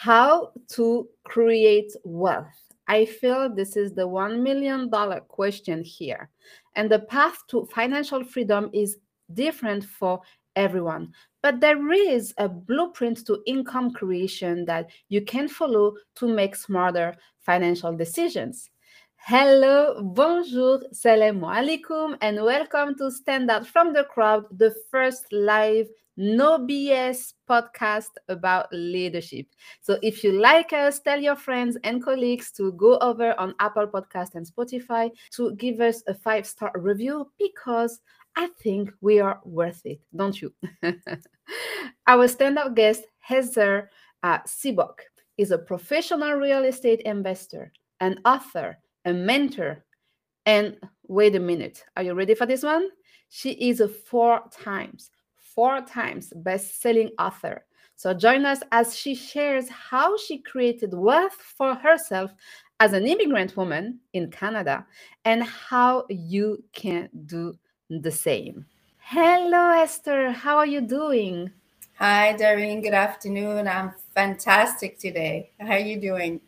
How to create wealth. I feel this is the $1 million question here. And the path to financial freedom is different for everyone. But there is a blueprint to income creation that you can follow to make smarter financial decisions. Hello, bonjour, salam alaikum, and welcome to Stand Out from the Crowd, the first live no BS podcast about leadership. So if you like us, tell your friends and colleagues to go over on Apple Podcast and Spotify to give us a five star review because I think we are worth it, don't you? Our standout guest, Eszter uh, is a professional real estate investor, an author, a mentor, and wait a minute, are you ready for this one? She is a four times four times best-selling author. So join us as she shares how she created wealth for herself as an immigrant woman in Canada and how you can do the same. Hello, Eszter. How are you doing? Hi, Darine. Good afternoon. I'm fantastic today. How are you doing?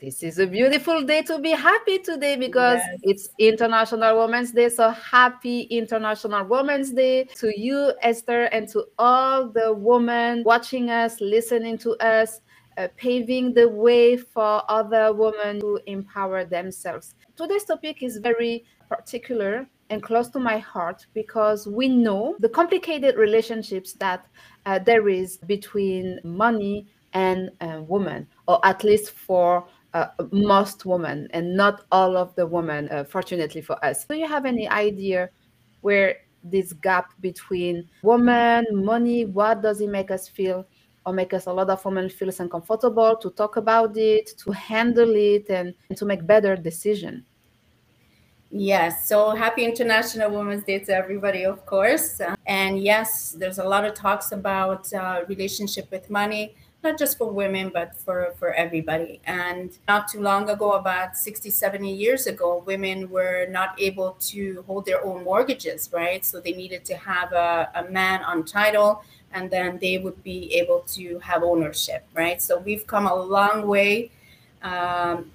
This is a beautiful day to be happy today because yes. it's International Women's Day. So happy International Women's Day to you, Eszter, and to all the women watching us, listening to us, uh, paving the way for other women to empower themselves. Today's topic is very particular and close to my heart because we know the complicated relationships that uh, there is between money and women, or at least for uh, most women, and not all of the women, uh, fortunately for us. Do you have any idea where this gap between woman, money, what does it make us feel? Or make us a lot of women feel uncomfortable to talk about it, to handle it, and, and to make better decision. Yes, so happy International Women's Day to everybody, of course. And yes, there's a lot of talks about uh, relationship with money not just for women, but for, for everybody. And not too long ago, about 60, 70 years ago, women were not able to hold their own mortgages, right? So they needed to have a, a man on title and then they would be able to have ownership, right? So we've come a long way. Um,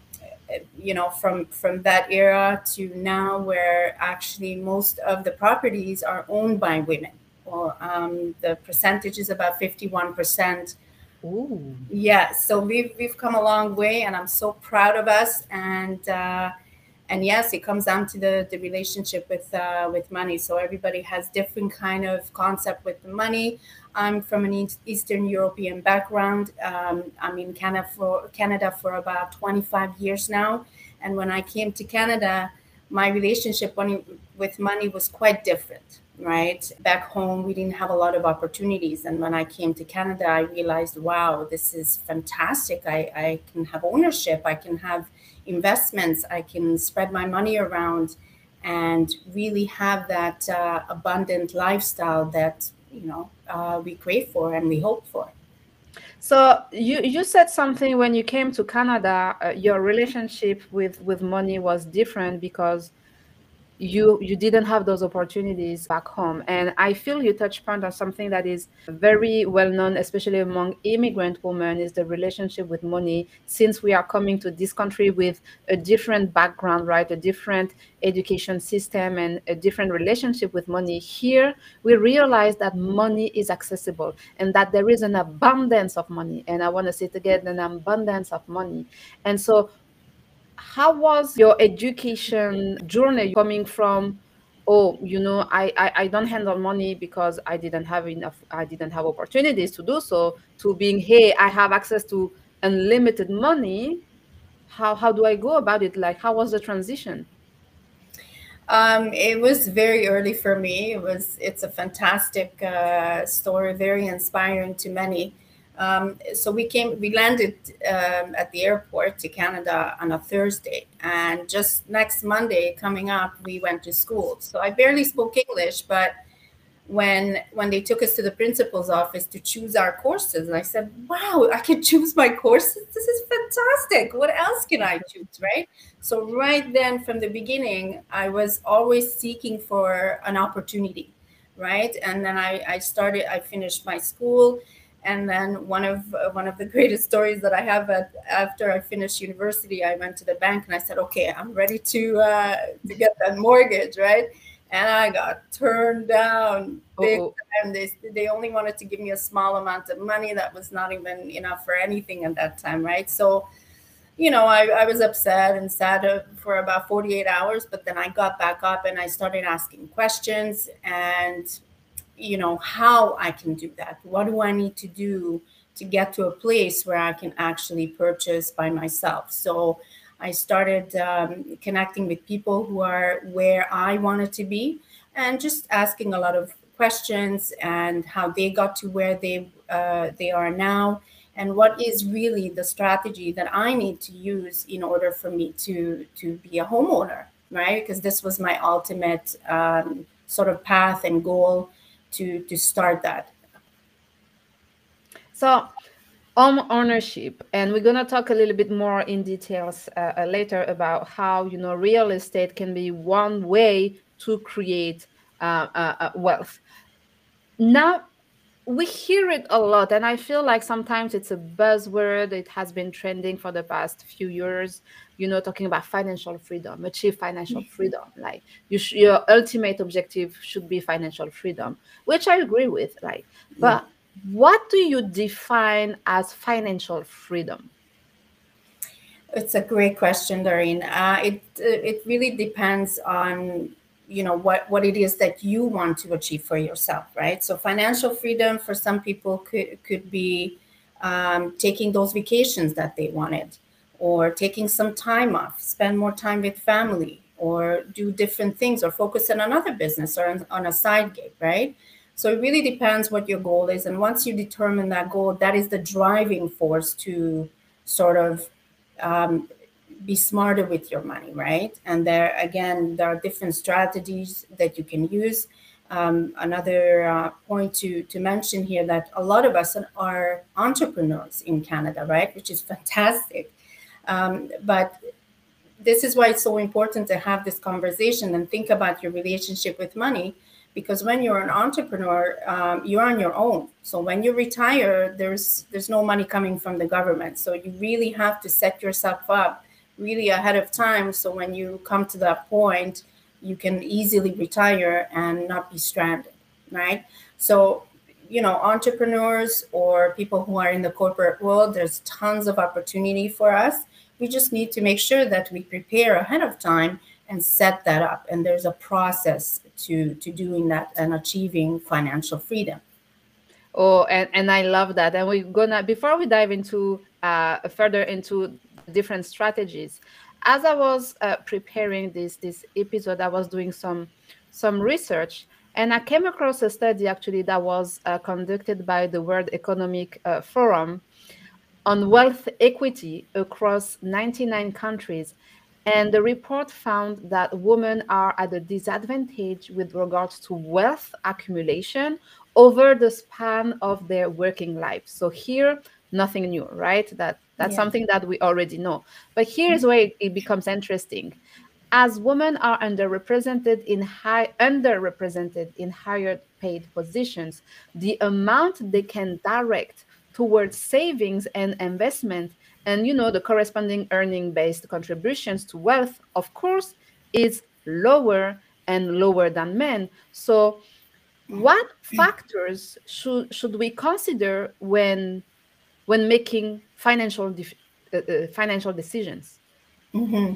you know from from that era to now where actually most of the properties are owned by women well um, the percentage is about 51% Ooh. Yeah, so we've we've come a long way, and I'm so proud of us. And uh, and yes, it comes down to the the relationship with uh, with money. So everybody has different kind of concept with the money. I'm from an Eastern European background. Um, I'm in Canada for Canada for about 25 years now, and when I came to Canada, my relationship with money was quite different right? Back home, we didn't have a lot of opportunities. And when I came to Canada, I realized, wow, this is fantastic. I, I can have ownership, I can have investments, I can spread my money around and really have that uh, abundant lifestyle that, you know, uh, we crave for and we hope for. So you you said something when you came to Canada. Uh, your relationship with with money was different because you you didn't have those opportunities back home. And i feel you touched upon on something that is very well known especially among immigrant women is the relationship with money. Since we are coming to this country with a different background right a different education system and a different relationship with money here we realize that money is accessible and that there is an abundance of money. And i want to say it again an abundance of money. And so how was your education journey coming from oh you know I, I i don't handle money because i didn't have enough i didn't have opportunities to do so to being hey i have access to unlimited money. How how do i go about it? Like how was the transition? Um, it was very early for me. It was it's a fantastic uh, story very inspiring to many um, so we came, we landed um, at the airport to Canada on a Thursday, and just next Monday coming up, we went to school. So I barely spoke English, but when when they took us to the principal's office to choose our courses, and I said, "Wow, I can choose my courses! This is fantastic! What else can I choose?" Right. So right then, from the beginning, I was always seeking for an opportunity, right? And then I, I started. I finished my school And then one of uh, one of the greatest stories that I have at, after I finished university, I went to the bank and I said, "Okay, I'm ready to uh, to get that mortgage, right?" And I got turned down big oh. time. They they only wanted to give me a small amount of money that was not even enough for anything at that time, right? So you know, I, I was upset and sad for about 48 hours, but then I got back up and I started asking questions and, you know, how I can do that. What do I need to do to get to a place where I can actually purchase by myself? So I started um, connecting with people who are where I wanted to be and just asking a lot of questions and how they got to where they uh, they are now and what is really the strategy that I need to use in order for me to to be a homeowner, right? Because this was my ultimate um, sort of path and goal to to start that. So home ownership and we're going to talk a little bit more in details uh, uh, later about how you know real estate can be one way to create uh, uh, uh wealth now we hear it a lot and i feel like sometimes it's a buzzword it has been trending for the past few years you know talking about financial freedom achieve financial mm-hmm. freedom like you sh- your ultimate objective should be financial freedom which i agree with like but what do you define as financial freedom it's a great question Darine. Uh, it it really depends on you know what what it is that you want to achieve for yourself right? So financial freedom for some people could could be um, taking those vacations that they wanted or taking some time off spend more time with family or do different things or focus on another business or on, on a side gig right? So it really depends what your goal is. And once you determine that goal that is the driving force to sort of um, be smarter with your money, right? And there again, there are different strategies that you can use. Um, another uh, point to to mention here that a lot of us are entrepreneurs in Canada, right? Which is fantastic. Um, but this is why it's so important to have this conversation and think about your relationship with money because when you're an entrepreneur um, you're on your own so when you retire there's there's no money coming from the government so you really have to set yourself up really ahead of time. So when you come to that point, you can easily retire and not be stranded, right? So, you know, entrepreneurs or people who are in the corporate world, there's tons of opportunity for us. We just need to make sure that we prepare ahead of time and set that up. And there's a process to, to doing that and achieving financial freedom. Oh, and, and I love that. And we're gonna before we dive into uh, further into different strategies. As I was uh, preparing this this episode, I was doing some some research, and I came across a study actually that was uh, conducted by the World Economic uh, Forum on wealth equity across 99 countries. And the report found that women are at a disadvantage with regards to wealth accumulation over the span of their working life. So here, nothing new, right? That that's yeah. something that we already know. But here's mm-hmm. where it becomes interesting. As women are underrepresented in high underrepresented in higher paid positions, the amount they can direct towards savings and investment and you know the corresponding earning based contributions to wealth of course is lower and lower than men so mm-hmm. what factors should should we consider when when making financial uh, uh, financial decisions. Mm-hmm.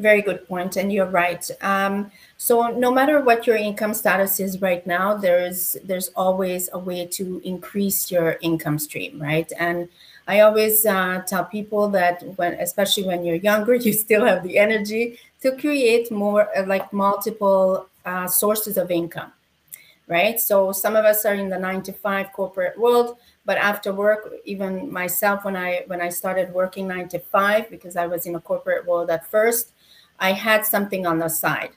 Very good point, and you're right. Um, so no matter what your income status is right now, there's there's always a way to increase your income stream, right? And I always uh, tell people that when, especially when you're younger, you still have the energy to create more uh, like multiple uh, sources of income, right? So some of us are in the nine to five corporate world but after work even myself when i when i started working nine to five because i was in a corporate world at first i had something on the side.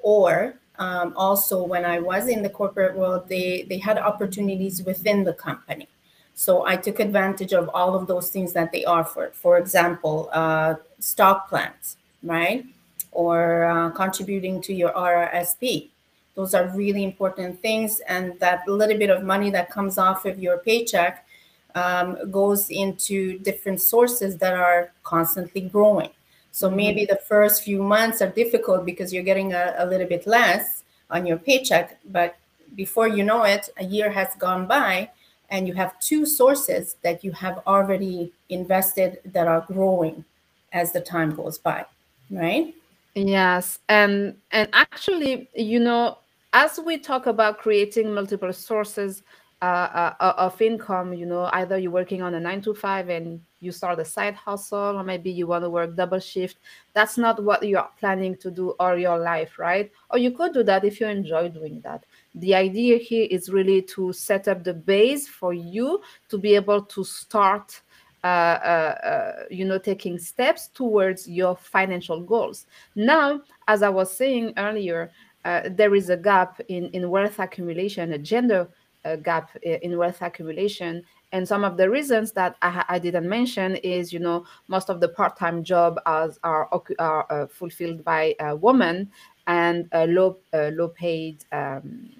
Or um, also when i was in the corporate world they they had opportunities within the company. So i took advantage of all of those things that they offered. For example uh, stock plans right? Or uh, contributing to your rrsp those are really important things. And that little bit of money that comes off of your paycheck um, goes into different sources that are constantly growing. So mm-hmm. maybe the first few months are difficult because you're getting a, a little bit less on your paycheck, but before you know it, a year has gone by and you have two sources that you have already invested that are growing as the time goes by, right? Yes, and and actually, you know, as we talk about creating multiple sources uh, uh, of income, you know, either you're working on a nine to five and you start a side hustle, or maybe you want to work double shift. That's not what you're planning to do all your life, right? Or you could do that if you enjoy doing that. The idea here is really to set up the base for you to be able to start uh, uh, uh, you know taking steps towards your financial goals now as i was saying earlier uh, there is a gap in, in wealth accumulation, a gender uh, gap in wealth accumulation. And some of the reasons that I, I didn't mention is, you know, most of the part-time job are are, uh, fulfilled by women, and low low paid um,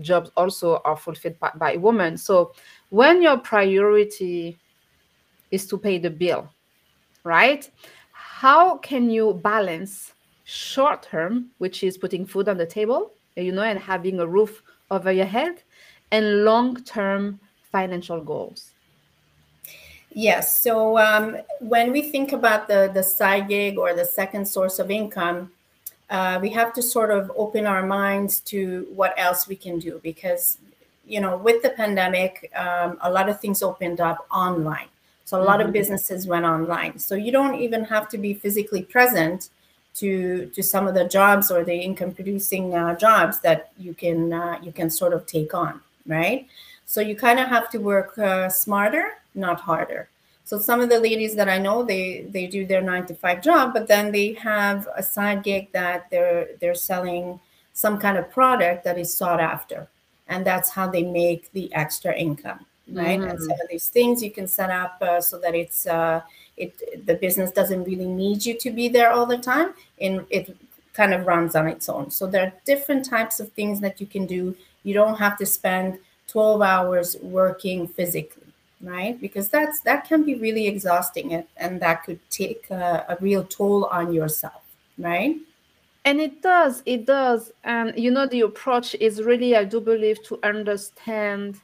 jobs also are fulfilled by, by women. So when your priority is to pay the bill, right? How can you balance short term, which is putting food on the table, you know, and having a roof over your head, and long term financial goals? Yes. So um, when we think about the the side gig or the second source of income, uh, we have to sort of open our minds to what else we can do because you know with the pandemic, um, a lot of things opened up online. So a lot mm-hmm. of businesses went online. So you don't even have to be physically present to to some of the jobs or the income producing uh, jobs that you can uh, you can sort of take on right so you kind of have to work uh, smarter not harder so some of the ladies that i know they they do their nine to five job but then they have a side gig that they're they're selling some kind of product that is sought after and that's how they make the extra income right? Mm-hmm. and some of these things you can set up uh, so that it's uh, it the business doesn't really need you to be there all the time and it kind of runs on its own. So there are different types of things that you can do. You don't have to spend 12 hours working physically right? Because that's that can be really exhausting and, and that could take a, a real toll on yourself right? And it does it does. And you know the approach is really i do believe to understand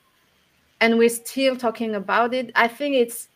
and we're still talking about it i think it's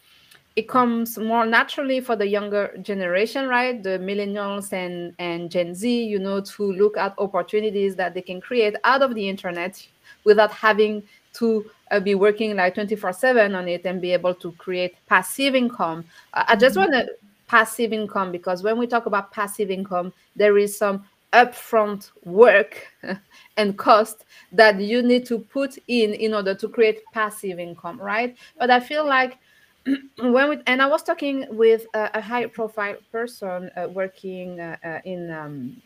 it comes more naturally for the younger generation, right? The millennials and, and Gen Z, you know, to look at opportunities that they can create out of the internet without having to uh, be working like 24 7 on it and be able to create passive income. Uh, I just mm-hmm. want to passive income because when we talk about passive income, there is some upfront work and cost that you need to put in in order to create passive income, right? But I feel like when we, and I was talking with a, a high profile person uh, working uh, uh, in, um,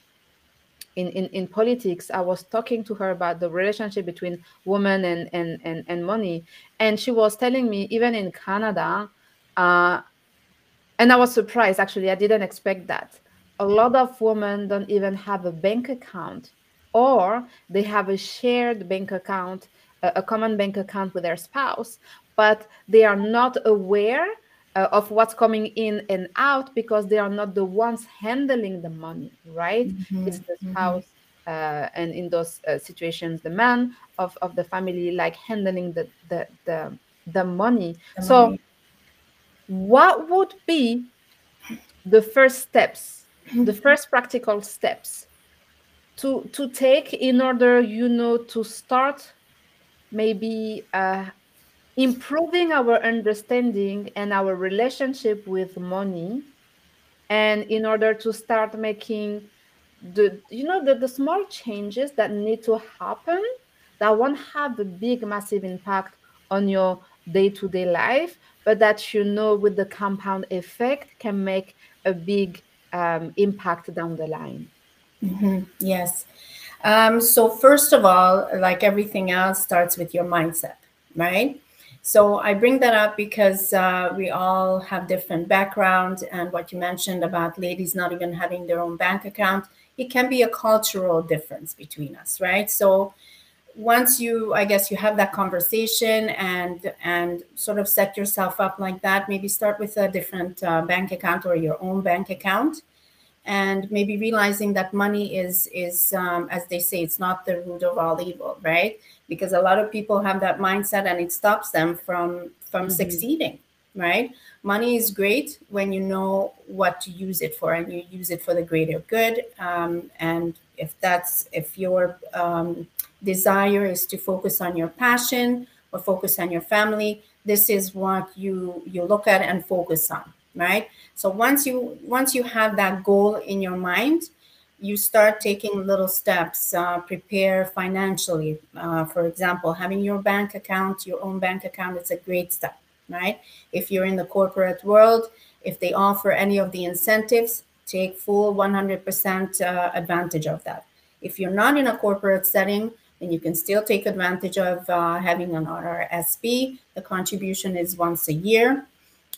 in, in in politics. I was talking to her about the relationship between women and and and, and money, and she was telling me even in Canada, uh, and I was surprised actually. I didn't expect that. A lot of women don't even have a bank account, or they have a shared bank account a common bank account with their spouse but they are not aware uh, of what's coming in and out because they are not the ones handling the money, right? Mm-hmm. It's the spouse, mm-hmm. uh, and in those uh, situations, the man of, of the family like handling the the the, the money. The so, money. what would be the first steps, the first practical steps to to take in order, you know, to start maybe uh, improving our understanding and our relationship with money and in order to start making the you know the, the small changes that need to happen that won't have a big massive impact on your day-to-day life but that you know with the compound effect can make a big um, impact down the line mm-hmm. yes um, so first of all like everything else starts with your mindset right so I bring that up because uh, we all have different backgrounds, and what you mentioned about ladies not even having their own bank account, it can be a cultural difference between us, right? So once you i guess you have that conversation and and sort of set yourself up like that maybe start with a different uh, bank account or your own bank account. And maybe realizing that money is is um, as they say it's not the root of all evil right? Because a lot of people have that mindset and it stops them from from mm-hmm. succeeding right? Money is great when you know what to use it for and you use it for the greater good. Um, and if that's if your um, desire is to focus on your passion or focus on your family. This is what you you look at and focus on right? So once you once you have that goal in your mind you start taking little steps uh, prepare financially. Uh, for example having your bank account your own bank account it's a great step right? If you're in the corporate world if they offer any of the incentives take full 100% uh, advantage of that. If you're not in a corporate setting then you can still take advantage of uh, having an RRSP. The contribution is once a year.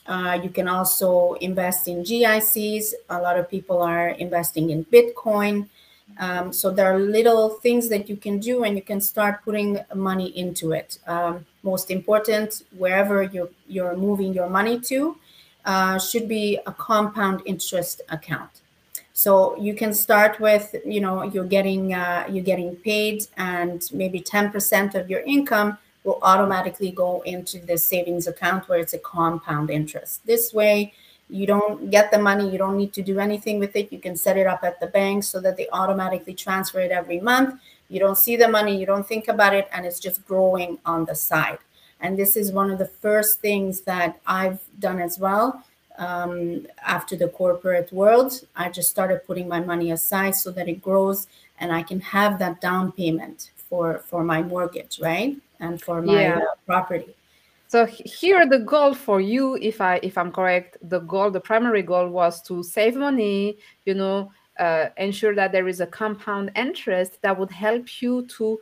Uh, you can also invest in GICs. A lot of people are investing in Bitcoin. Um, so there are little things that you can do and you can start putting money into it. Um, most important, wherever you're, you're moving your money to, uh, should be a compound interest account. So you can start with, you know, you're getting uh, you're getting paid, and maybe 10% of your income will automatically go into the savings account where it's a compound interest. This way, you don't get the money, you don't need to do anything with it. You can set it up at the bank so that they automatically transfer it every month. You don't see the money, you don't think about it, and it's just growing on the side. And this is one of the first things that I've done as well um, after the corporate world. I just started putting my money aside so that it grows and I can have that down payment for for my mortgage, right, and for my yeah. uh, property. So here, the goal for you, if I if I'm correct, the goal, the primary goal was to save money. You know, uh, ensure that there is a compound interest that would help you to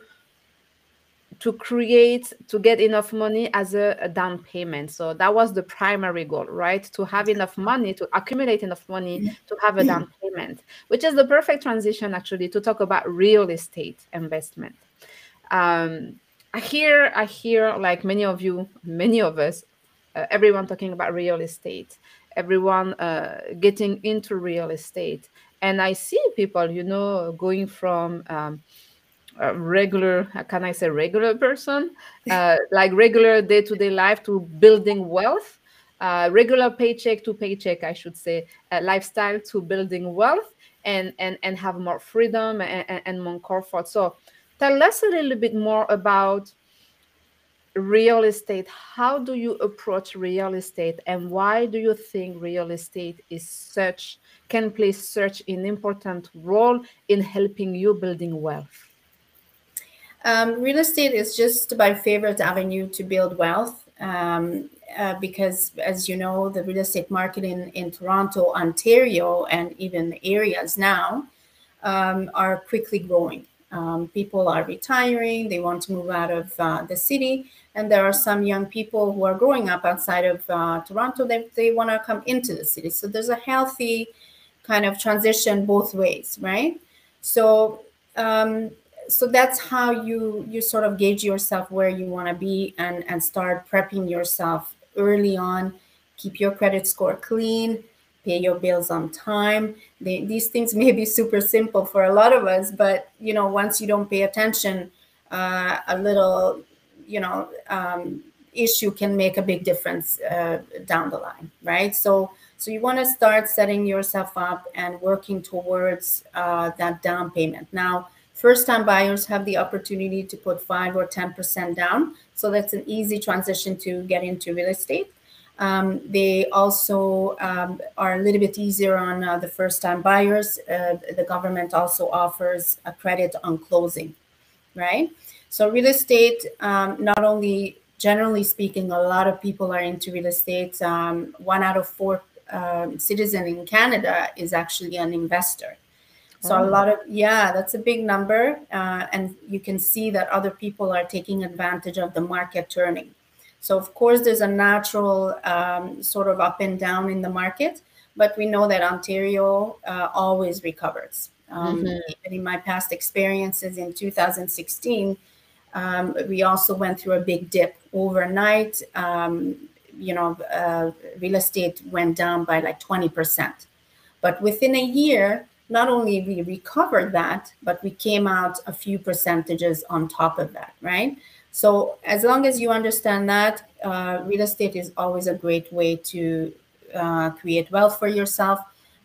to create to get enough money as a, a, down payment. So that was the primary goal right? To have enough money to accumulate enough money to have a down payment which is the perfect transition actually to talk about real estate investment. Um, i hear i hear like many of you many of us uh, everyone talking about real estate everyone uh, getting into real estate. And i see people you know going from um, a regular can i say regular person? Uh, like regular day-to-day life to building wealth uh, regular paycheck to paycheck i should say uh, lifestyle to building wealth and and and have more freedom and, and more comfort. So tell us a little bit more about real estate. How do you approach real estate and why do you think real estate is such can play such an important role in helping you building wealth um, real estate is just my favorite avenue to build wealth um, uh, because, as you know, the real estate market in, in Toronto, Ontario, and even areas now um, are quickly growing. Um, people are retiring, they want to move out of uh, the city, and there are some young people who are growing up outside of uh, Toronto that they, they want to come into the city. So there's a healthy kind of transition both ways, right? So um, so that's how you you sort of gauge yourself where you want to be and and start prepping yourself early on. Keep your credit score clean pay your bills on time. They, these things may be super simple for a lot of us but you know once you don't pay attention uh, a little you know um, issue can make a big difference uh, down the line right? So so you want to start setting yourself up and working towards uh, that down payment. Now First time buyers have the opportunity to put 5 or 10% down. So that's an easy transition to get into real estate. Um, they also um, are a little bit easier on uh, the first time buyers. Uh, the government also offers a credit on closing, right? So, real estate, um, not only generally speaking, a lot of people are into real estate. Um, one out of four um, citizens in Canada is actually an investor. So a lot of yeah, that's a big number, uh, and you can see that other people are taking advantage of the market turning. So of course, there's a natural um, sort of up and down in the market, but we know that Ontario uh, always recovers. Um, mm-hmm. Even in my past experiences in 2016, Um, we also went through a big dip overnight. Um, you know, uh, real estate went down by like 20%. But within a year, not only we recovered that, but we came out a few percentages on top of that, right? So as long as you understand that, uh, real estate is always a great way to uh, create wealth for yourself.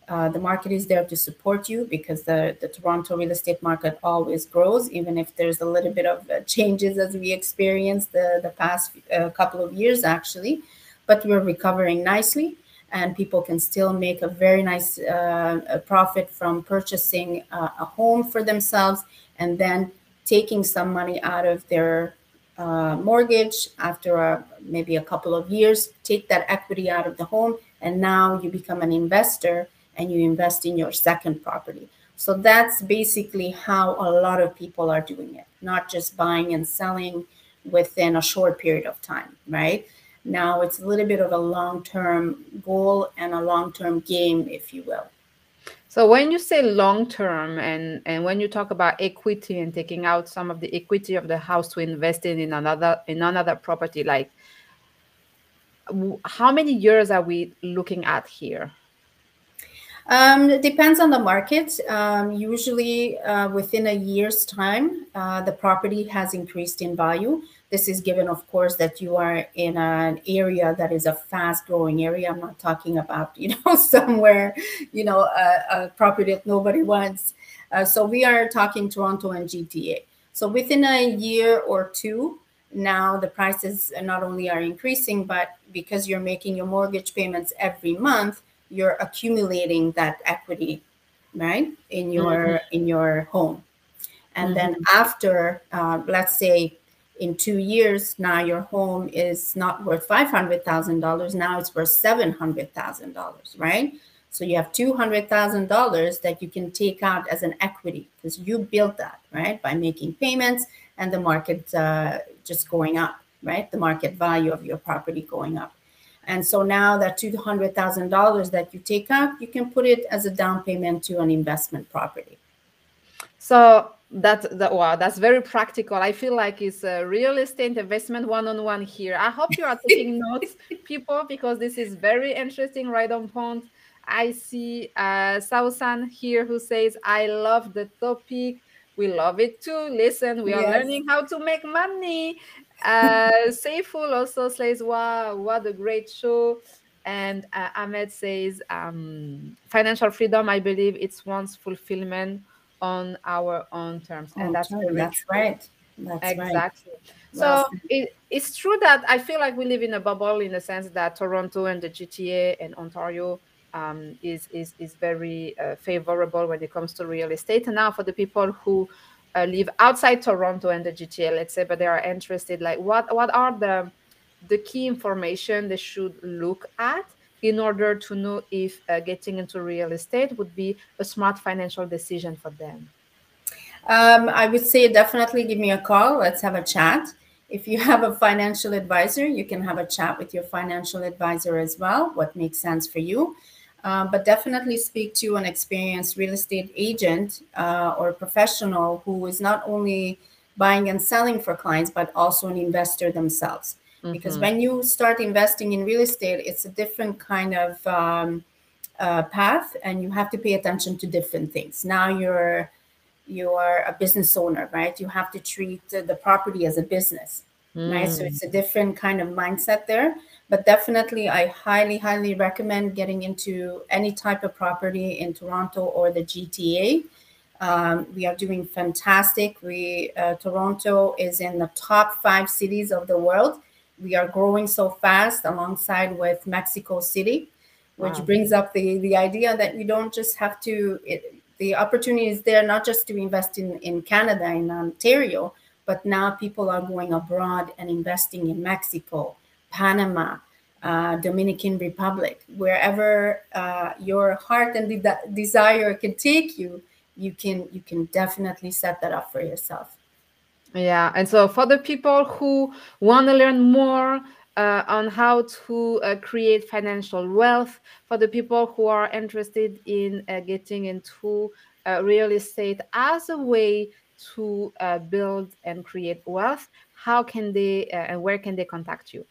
Uh, the market is there to support you because the, the Toronto real estate market always grows, even if there's a little bit of uh, changes as we experienced the, the past uh, couple of years, actually. But we're recovering nicely and people can still make a very nice uh, profit from purchasing uh, a home for themselves and then taking some money out of their uh, mortgage after a, maybe a couple of years, take that equity out of the home, and now you become an investor and you invest in your second property. So that's basically how a lot of people are doing it, not just buying and selling within a short period of time, right? Now it's a little bit of a long term goal and a long term game, if you will. So when you say long term and and when you talk about equity and taking out some of the equity of the house to invest in in another in another property, like how many years are we looking at here? Um, it depends on the market. Um, usually, uh, within a year's time, uh, the property has increased in value. This is given, of course, that you are in an area that is a fast growing area. I'm not talking about, you know, somewhere, you know, a, a property that nobody wants. Uh, so we are talking Toronto and GTA. So within a year or two, now the prices not only are increasing, but because you're making your mortgage payments every month, you're accumulating that equity, right, in your mm-hmm. in your home. And mm-hmm. then after, uh, let's say in two years, now your home is not worth $500,000. Now it's worth $700,000, right? So you have $200,000 that you can take out as an equity because you built that, right? By making payments and the market uh, just going up, right? The market value of your property going up. And so now that $200,000 that you take out, you can put it as a down payment to an investment property. So that that wow that's very practical. I feel like it's a real estate investment one-on-one here. I hope you are taking notes people because this is very interesting right on point. I see uh sausan here who says i love the topic. We love it too. Listen we are yes. learning how to make money. Uh also says wow what a great show. And uh, ahmed says um financial freedom i believe it's one's fulfillment on our own terms and that's, that's right. That's exactly. Right. so it, it's true that i feel like we live in a bubble in the sense that toronto and the gta and ontario um, is, is is very uh, favorable when it comes to real estate. And now for the people who uh, live outside toronto and the gta let's say but they are interested like what what are the the key information they should look at in order to know if uh, getting into real estate would be a smart financial decision for them? Um, I would say definitely give me a call. Let's have a chat. If you have a financial advisor, you can have a chat with your financial advisor as well, what makes sense for you. Um, but definitely speak to an experienced real estate agent uh, or professional who is not only buying and selling for clients, but also an investor themselves. Mm-hmm. Because when you start investing in real estate, it's a different kind of um, uh, path, and you have to pay attention to different things. Now you're you are a business owner, right? You have to treat the property as a business, mm. right? So it's a mm. different kind of mindset there. But definitely, I highly, highly recommend getting into any type of property in Toronto or the GTA. Um, we are doing fantastic. We uh, Toronto is in the top five cities of the world we are growing so fast alongside with Mexico City, which wow. brings up the the idea that you don't just have to. It, the opportunity is there not just to invest in in Canada in Ontario, but now people are going abroad and investing in Mexico, Panama, uh, Dominican Republic, wherever uh, your heart and de- desire can take you. You can you can definitely set that up for yourself. Yeah, and so for the people who want to learn more uh, on how to uh, create financial wealth, for the people who are interested in uh, getting into uh, real estate as a way to uh, build and create wealth, how can they uh, and where can they contact you?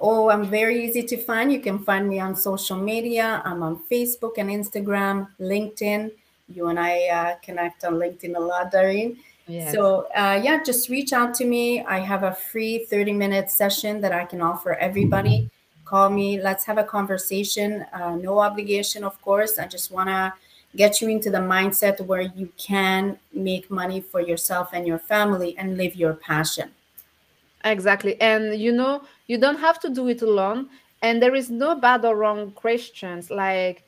Oh, I'm very easy to find. You can find me on social media. I'm on Facebook and Instagram, LinkedIn. You and I connect on LinkedIn a lot, Darine. Yes. So, uh, yeah, just reach out to me. I have a free 30 minute session that I can offer everybody. Call me. Let's have a conversation. Uh, no obligation, of course. I just want to get you into the mindset where you can make money for yourself and your family and live your passion. Exactly. And you know, you don't have to do it alone. And there is no bad or wrong questions. Like,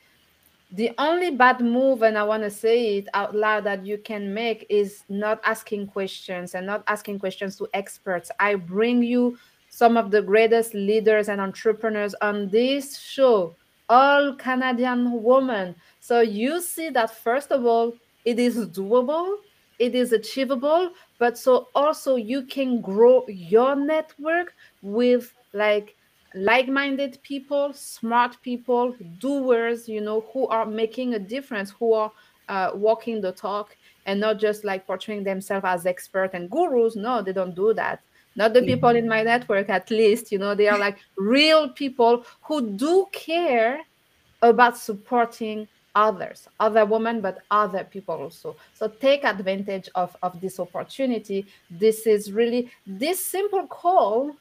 the only bad move and i want to say it out loud that you can make is not asking questions and not asking questions to experts. I bring you some of the greatest leaders and entrepreneurs on this show all canadian women. So you see that first of all it is doable it is achievable but so also you can grow your network with like like-minded people smart people doers you know who are making a difference who are uh, walking the talk and not just like portraying themselves as expert and gurus. No they don't do that. Not the people in my network at least you know they are like real people who do care about supporting others other women but other people also. So take advantage of of this opportunity. This is really this simple call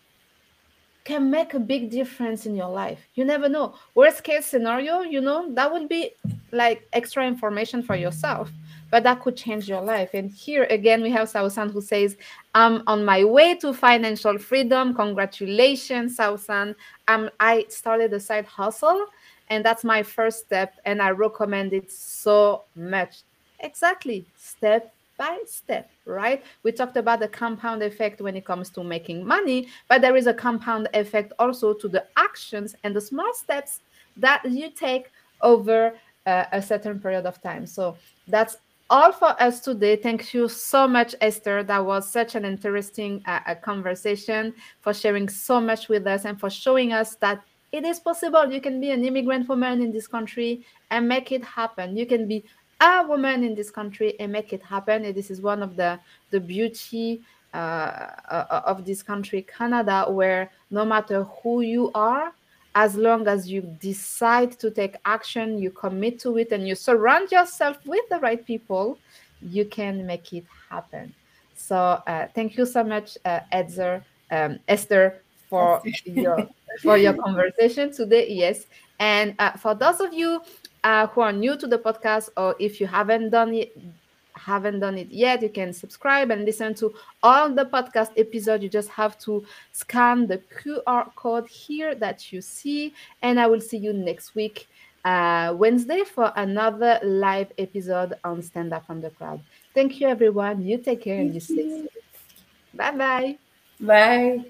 can make a big difference in your life. You never know. Worst case scenario, you know, that would be like extra information for yourself, but that could change your life. And here again, we have Sausan who says, I'm on my way to financial freedom. Congratulations, Sausan. Um, I started a side hustle, and that's my first step, and I recommend it so much. Exactly, step by step, right? We talked about the compound effect when it comes to making money, but there is a compound effect also to the actions and the small steps that you take over uh, a certain period of time. So that's all for us today. Thank you so much, Eszter. That was such an interesting uh, conversation for sharing so much with us and for showing us that it is possible. You can be an immigrant woman in this country and make it happen. You can be a woman in this country and make it happen. And this is one of the the beauty uh, uh, of this country, Canada, where no matter who you are, as long as you decide to take action, you commit to it, and you surround yourself with the right people, you can make it happen. So uh, thank you so much, uh, Edzer, um, Eszter, for your for your conversation today. Yes, and uh, for those of you uh, who are new to the podcast, or if you haven't done it, haven't done it yet, you can subscribe and listen to all the podcast episodes. You just have to scan the QR code here that you see, and I will see you next week, uh, Wednesday, for another live episode on Stand Up from the Crowd. Thank you, everyone. You take care and you stay safe. Bye-bye. Bye.